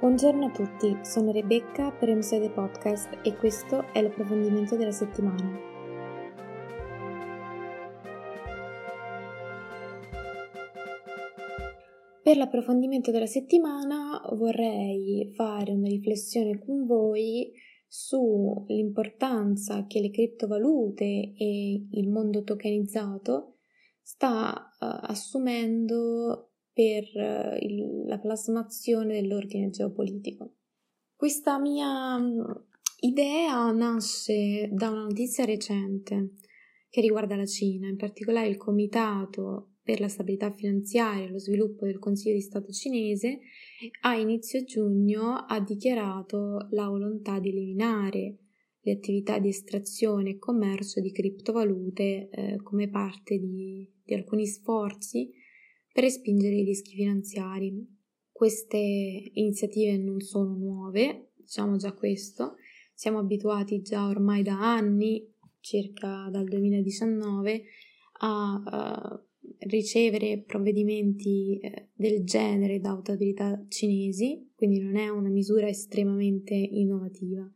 Buongiorno a tutti, sono Rebecca per Emisode Podcast e questo è l'approfondimento della settimana. Per l'approfondimento della settimana vorrei fare una riflessione con voi sull'importanza che le criptovalute e il mondo tokenizzato sta uh, assumendo per eh, il, la plasmazione dell'ordine geopolitico. Questa mia mm, idea nasce da una notizia recente che riguarda la Cina, in particolare il Comitato per la stabilità finanziaria e lo sviluppo del Consiglio di Stato cinese a inizio giugno ha dichiarato la volontà di eliminare le attività di estrazione e commercio di criptovalute eh, come parte di, di alcuni sforzi per respingere i rischi finanziari. Queste iniziative non sono nuove, diciamo già questo, siamo abituati già ormai da anni, circa dal 2019, a uh, ricevere provvedimenti uh, del genere da autorità cinesi, quindi non è una misura estremamente innovativa,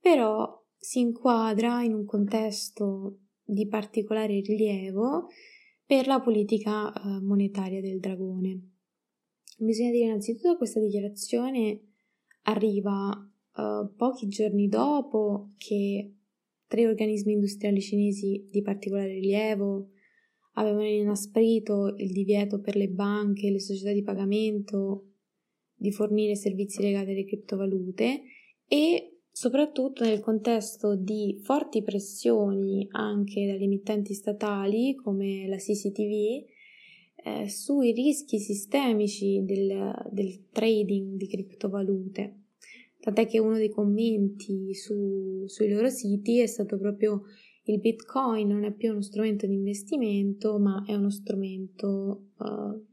però si inquadra in un contesto di particolare rilievo per la politica eh, monetaria del dragone. Bisogna dire innanzitutto che questa dichiarazione arriva eh, pochi giorni dopo che tre organismi industriali cinesi di particolare rilievo avevano inasprito il divieto per le banche e le società di pagamento di fornire servizi legati alle criptovalute e soprattutto nel contesto di forti pressioni anche dalle emittenti statali come la CCTV eh, sui rischi sistemici del, del, trading di criptovalute. Tant'è che uno dei commenti su, sui loro siti è stato proprio il Bitcoin non è più uno strumento di investimento, ma è uno strumento uh,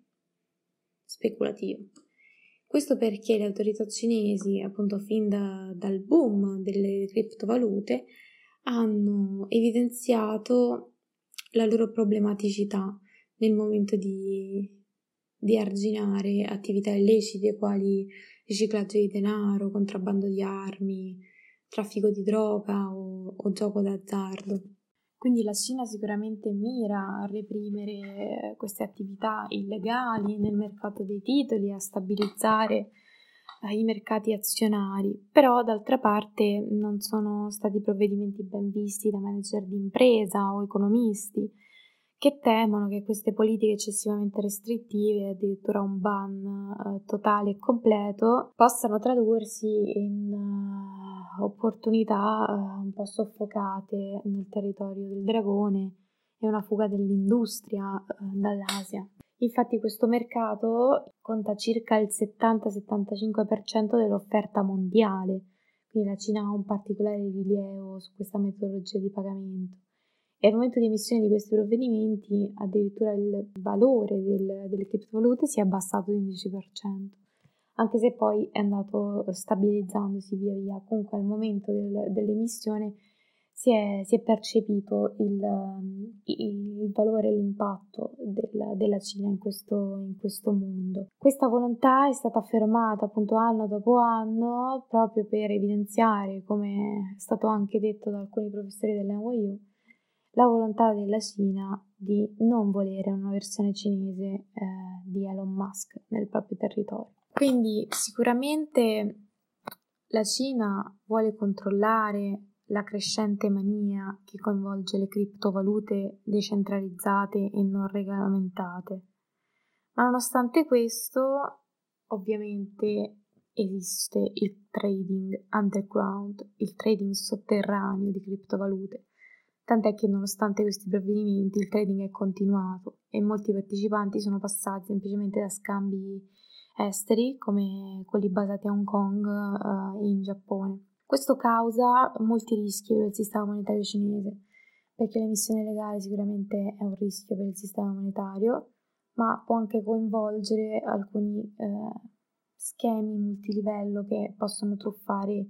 speculativo. Questo perché le autorità cinesi, appunto fin da, dal boom delle criptovalute, hanno evidenziato la loro problematicità nel momento di, di arginare attività illecite quali riciclaggio di denaro, contrabbando di armi, traffico di droga o, o gioco d'azzardo. Quindi la Cina sicuramente mira a reprimere queste attività illegali nel mercato dei titoli, a stabilizzare eh, i mercati azionari, però d'altra parte non sono stati provvedimenti ben visti da manager di impresa o economisti che temono che queste politiche eccessivamente restrittive, addirittura un ban eh, totale e completo, possano tradursi in uh, opportunità uh, un po' soffocate nel territorio del dragone e una fuga dell'industria uh, dall'Asia. Infatti questo mercato conta circa il 70-75% dell'offerta mondiale, quindi la Cina ha un particolare rilievo su questa metodologia di pagamento e al momento di emissione di questi provvedimenti addirittura il valore del, delle criptovalute si è abbassato di 11%, anche se poi è andato stabilizzandosi via via. Comunque al momento del, dell'emissione si è, si è percepito il, il, valore e l'impatto della, della Cina in questo, in questo, mondo. Questa volontà è stata affermata appunto anno dopo anno proprio per evidenziare, come è stato anche detto da alcuni professori dell'NYU, la volontà della Cina di non volere una versione cinese eh, di Elon Musk nel proprio territorio. Quindi sicuramente la Cina vuole controllare la crescente mania che coinvolge le criptovalute decentralizzate e non regolamentate. Ma nonostante questo, ovviamente esiste il trading underground, il trading sotterraneo di criptovalute tant'è che nonostante questi provvedimenti il trading è continuato e molti partecipanti sono passati semplicemente da scambi esteri come quelli basati a Hong Kong uh, e in Giappone. Questo causa molti rischi per il sistema monetario cinese, perché l'emissione legale sicuramente è un rischio per il sistema monetario, ma può anche coinvolgere alcuni eh, schemi multilivello che possono truffare eh,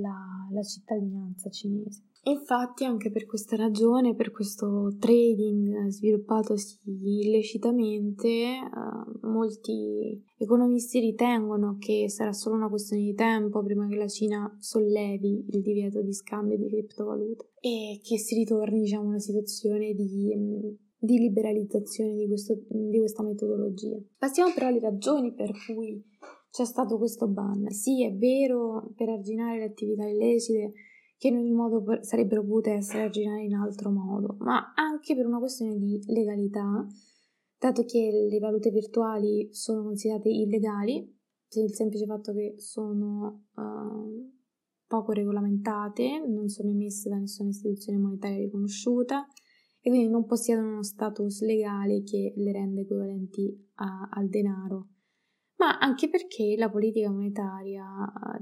la, la cittadinanza cinese. Infatti, anche per questa ragione, per questo trading sviluppatosi illecitamente, eh, molti economisti ritengono che sarà solo una questione di tempo prima che la Cina sollevi il divieto di scambio di criptovalute e che si ritorni, diciamo, a una situazione di, di liberalizzazione di, questo, di questa metodologia. Passiamo però alle ragioni per cui c'è stato questo ban. Sì, è vero, per arginare le attività illecite che in ogni modo sarebbero potute essere arginate in altro modo, ma anche per una questione di legalità, dato che le valute virtuali sono considerate illegali, per il semplice fatto che sono uh, poco regolamentate, non sono emesse da nessuna istituzione monetaria riconosciuta e quindi non possiedono uno status legale che le rende equivalenti a, al denaro. Ma anche perché la politica monetaria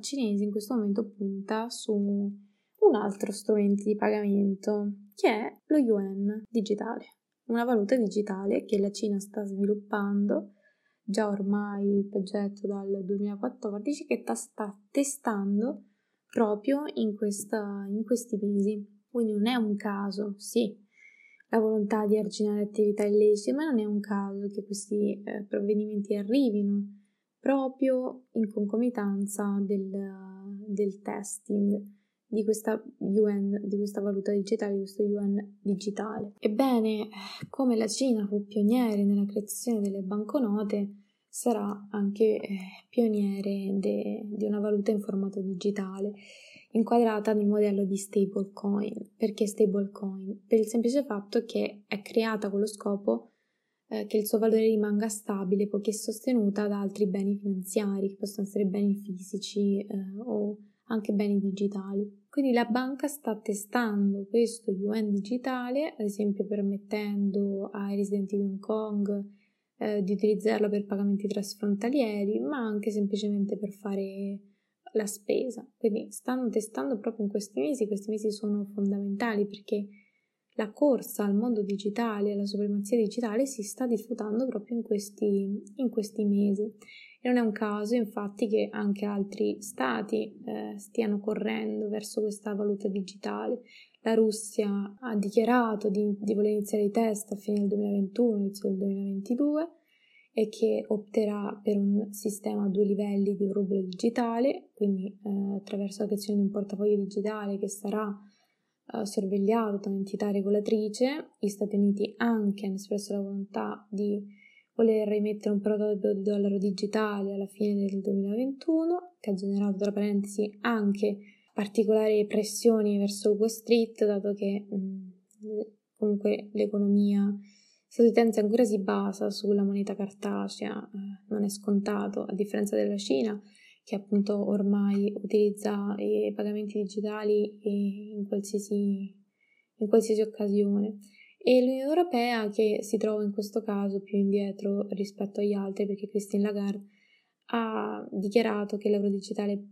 cinese in questo momento punta su un altro strumento di pagamento che è lo yuan digitale, una valuta digitale che la Cina sta sviluppando già ormai il progetto dal 2014 che sta testando proprio in, questa, in questi mesi. Quindi non è un caso, sì, la volontà di arginare attività illecite, ma non è un caso che questi eh, provvedimenti arrivino proprio in concomitanza del, del testing di questa yuan, di questa valuta digitale, di questo yuan digitale. Ebbene, come la Cina fu pioniere nella creazione delle banconote, sarà anche eh, pioniere di una valuta in formato digitale, inquadrata nel modello di stablecoin. Perché stablecoin? Per il semplice fatto che è creata con lo scopo eh, che il suo valore rimanga stabile poiché sostenuta da altri beni finanziari, che possono essere beni fisici eh, o anche beni digitali. Quindi la banca sta testando questo yuan digitale, ad esempio permettendo ai residenti di Hong Kong eh, di utilizzarlo per pagamenti trasfrontalieri, ma anche semplicemente per fare la spesa. Quindi stanno testando proprio in questi mesi, questi mesi sono fondamentali perché la corsa al mondo digitale, alla supremazia digitale si sta diffutando proprio in questi, in questi mesi. E non è un caso, infatti, che anche altri stati eh, stiano correndo verso questa valuta digitale. La Russia ha dichiarato di, di voler iniziare i test a fine del 2021, inizio del 2022 e che opterà per un sistema a due livelli di rublo digitale, quindi eh, attraverso la creazione di un portafoglio digitale che sarà eh, sorvegliato da un'entità regolatrice, gli Stati Uniti anche hanno espresso la volontà di voler emettere un prototipo di dollaro digitale alla fine del 2021, che ha generato tra parentesi anche particolari pressioni verso Wall Street, dato che mh, mm, comunque l'economia statunitense ancora si basa sulla moneta cartacea, eh, non è scontato, a differenza della Cina, che appunto ormai utilizza i pagamenti digitali in qualsiasi, in qualsiasi occasione. E l'Unione Europea che si trova in questo caso più indietro rispetto agli altri perché Christine Lagarde ha dichiarato che l'euro digitale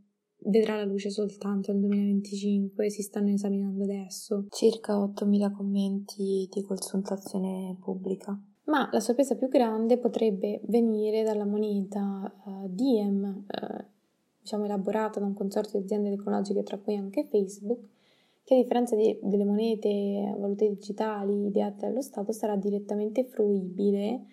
vedrà la luce soltanto nel 2025 si stanno esaminando adesso circa 8.000 commenti di consultazione pubblica. Ma la sorpresa più grande potrebbe venire dalla moneta uh, Diem, uh, diciamo, elaborata da un consorzio di aziende tecnologiche, tra cui anche Facebook, che a differenza di, delle monete valute digitali ideate dallo Stato sarà direttamente fruibile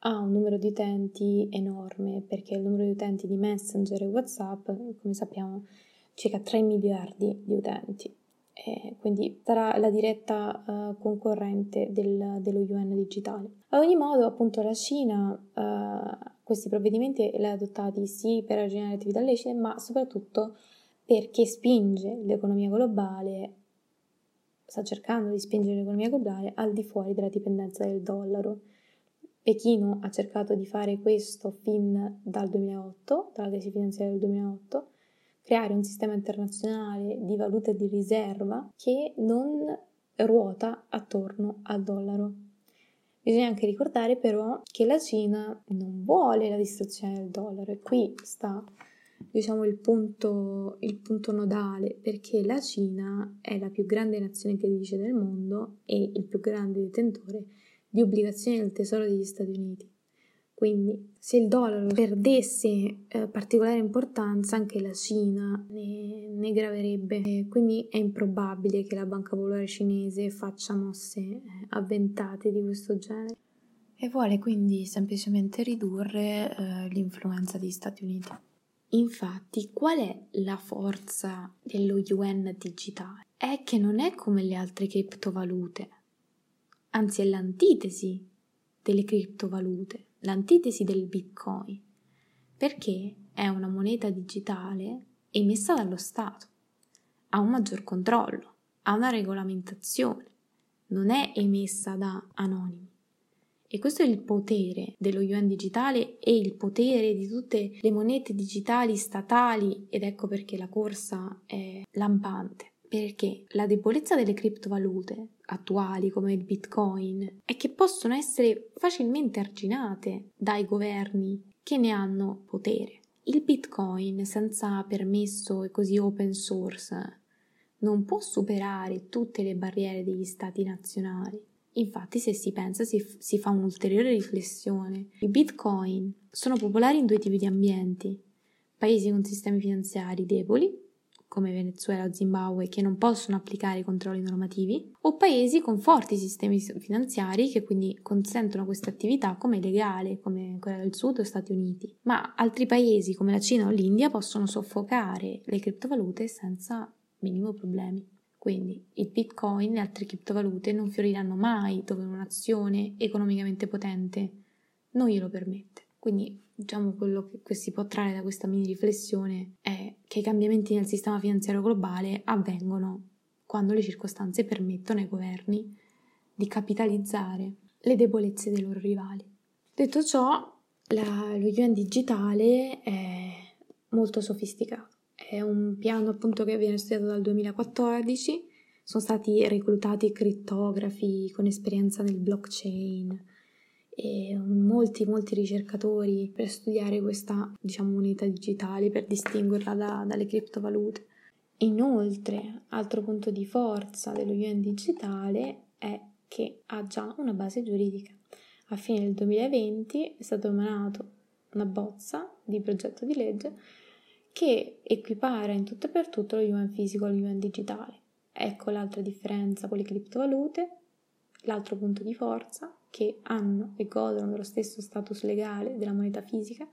a un numero di utenti enorme, perché il numero di utenti di Messenger e WhatsApp, come sappiamo, circa 3 miliardi di utenti. E quindi sarà la diretta uh, concorrente del, dello yuan digitale. Ad ogni modo, appunto, la Cina uh, questi provvedimenti li ha adottati sì per arginare attività lecite, ma soprattutto perché spinge l'economia globale, sta cercando di spingere l'economia globale al di fuori della dipendenza del dollaro. Pechino ha cercato di fare questo fin dal 2008, dalla crisi finanziaria del 2008, creare un sistema internazionale di valuta di riserva che non ruota attorno al dollaro. Bisogna anche ricordare però che la Cina non vuole la distruzione del dollaro e qui sta diciamo il punto, il punto nodale perché la Cina è la più grande nazione creditrice del mondo e il più grande detentore di obbligazioni del tesoro degli Stati Uniti. Quindi se il dollaro perdesse eh, particolare importanza anche la Cina ne, ne graverebbe. E quindi è improbabile che la Banca Popolare Cinese faccia mosse eh, avventate di questo genere. E vuole quindi semplicemente ridurre eh, l'influenza degli Stati Uniti. Infatti, qual è la forza dello yuan digitale? È che non è come le altre criptovalute, anzi è l'antitesi delle criptovalute l'antitesi del Bitcoin, perché è una moneta digitale emessa dallo Stato, ha un maggior controllo, ha una regolamentazione, non è emessa da anonimi. E questo è il potere dello yuan digitale e il potere di tutte le monete digitali statali ed ecco perché la corsa è lampante. Perché la debolezza delle criptovalute attuali come il Bitcoin è che possono essere facilmente arginate dai governi che ne hanno potere. Il Bitcoin senza permesso e così open source non può superare tutte le barriere degli stati nazionali. Infatti, se si pensa, si, f- si fa un'ulteriore riflessione. I bitcoin sono popolari in due tipi di ambienti: paesi con sistemi finanziari deboli come Venezuela o Zimbabwe, che non possono applicare i controlli normativi, o paesi con forti sistemi finanziari che quindi consentono questa attività come legale, come quella del Sud o Stati Uniti. Ma altri paesi come la Cina o l'India possono soffocare le criptovalute senza minimo problemi. Quindi il Bitcoin e altre criptovalute non fioriranno mai dove una nazione economicamente potente non glielo permette. Quindi diciamo quello che si può trarre da questa mini riflessione è che i cambiamenti nel sistema finanziario globale avvengono quando le circostanze permettono ai governi di capitalizzare le debolezze dei loro rivali. Detto ciò, la, lo yuan digitale è molto sofisticato. È un piano appunto che viene studiato dal 2014, sono stati reclutati crittografi con esperienza nel blockchain, e molti, molti ricercatori per studiare questa, diciamo, moneta digitale, per distinguerla da, dalle criptovalute. Inoltre, altro punto di forza dello yuan digitale è che ha già una base giuridica. A fine del 2020 è stato emanato una bozza di progetto di legge che equipara in tutto e per tutto lo yuan fisico allo yuan digitale. Ecco l'altra differenza con le criptovalute, l'altro punto di forza che hanno e godono dello stesso status legale della moneta fisica,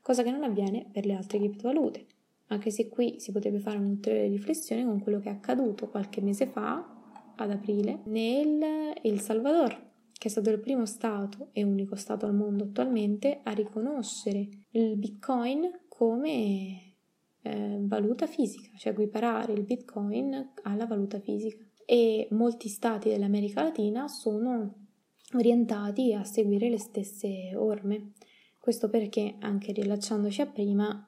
cosa che non avviene per le altre criptovalute, anche se qui si potrebbe fare un'ulteriore riflessione con quello che è accaduto qualche mese fa, ad aprile, nel El Salvador, che è stato il primo Stato e unico Stato al mondo attualmente a riconoscere il Bitcoin come eh, valuta fisica, cioè equiparare il Bitcoin alla valuta fisica. E molti stati dell'America Latina sono orientati a seguire le stesse orme. Questo perché, anche rilacciandoci a prima,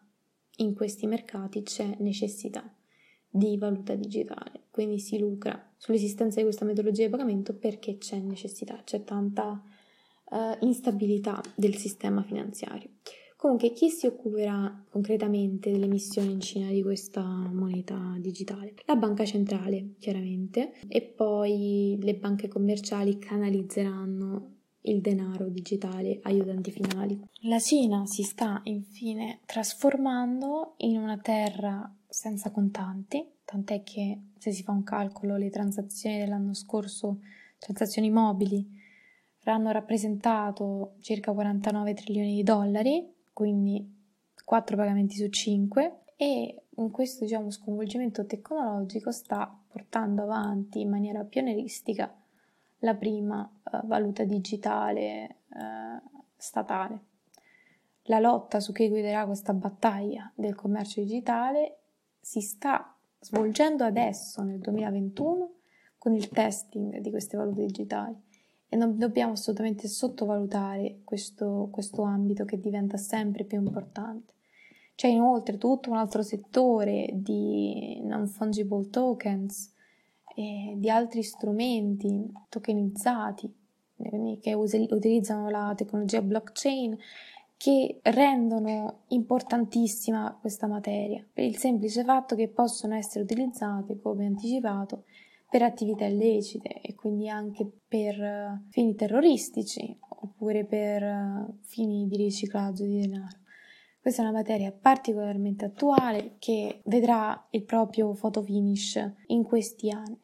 in questi mercati c'è necessità di valuta digitale, quindi si lucra sull'esistenza di questa metodologia di pagamento perché c'è necessità, c'è tanta uh, instabilità del sistema finanziario. Comunque, chi si occuperà concretamente dell'emissione in Cina di questa moneta digitale? La banca centrale, chiaramente, e poi le banche commerciali canalizzeranno il denaro digitale agli utenti finali. La Cina si sta infine trasformando in una terra senza contanti, tant'è che se si fa un calcolo le transazioni dell'anno scorso, transazioni mobili, hanno rappresentato circa 49 trilioni di dollari, quindi 4 pagamenti su 5 e in questo diciamo, sconvolgimento tecnologico sta portando avanti in maniera pionieristica la prima uh, valuta digitale uh, statale. La lotta su chi guiderà questa battaglia del commercio digitale si sta svolgendo adesso nel 2021 con il testing di queste valute digitali e non dobbiamo assolutamente sottovalutare questo, questo ambito che diventa sempre più importante. C'è inoltre tutto un altro settore di non fungible tokens e di altri strumenti tokenizzati che utilizzano la tecnologia blockchain che rendono importantissima questa materia per il semplice fatto che possono essere utilizzate, come anticipato, per attività illecite e quindi anche per eh, fini terroristici oppure per uh, fini di riciclaggio di denaro. Questa è una materia particolarmente attuale che vedrà il proprio photo finish in questi anni.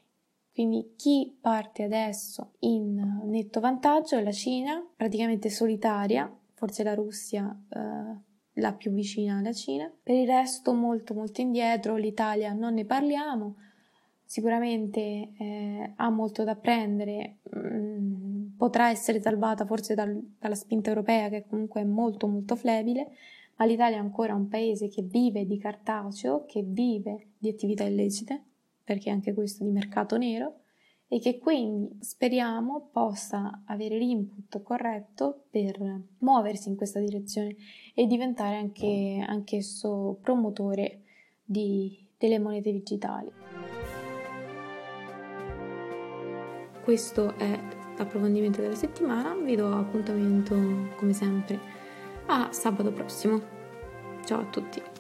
Quindi chi parte adesso in netto vantaggio è la Cina, praticamente solitaria, forse la Russia eh, la più vicina alla Cina. Per il resto molto molto indietro, l'Italia non ne parliamo, sicuramente eh, ha molto da prendere, mm, potrà essere salvata forse dal, dalla spinta europea che comunque è molto molto flebile, ma l'Italia è ancora un paese che vive di cartaceo, che vive di attività illecite, perché anche questo di mercato nero, e che quindi speriamo possa avere l'input corretto per muoversi in questa direzione e diventare anche anch'esso promotore di, delle monete digitali. Questo è l'approfondimento della settimana, vi do appuntamento come sempre a sabato prossimo. Ciao a tutti!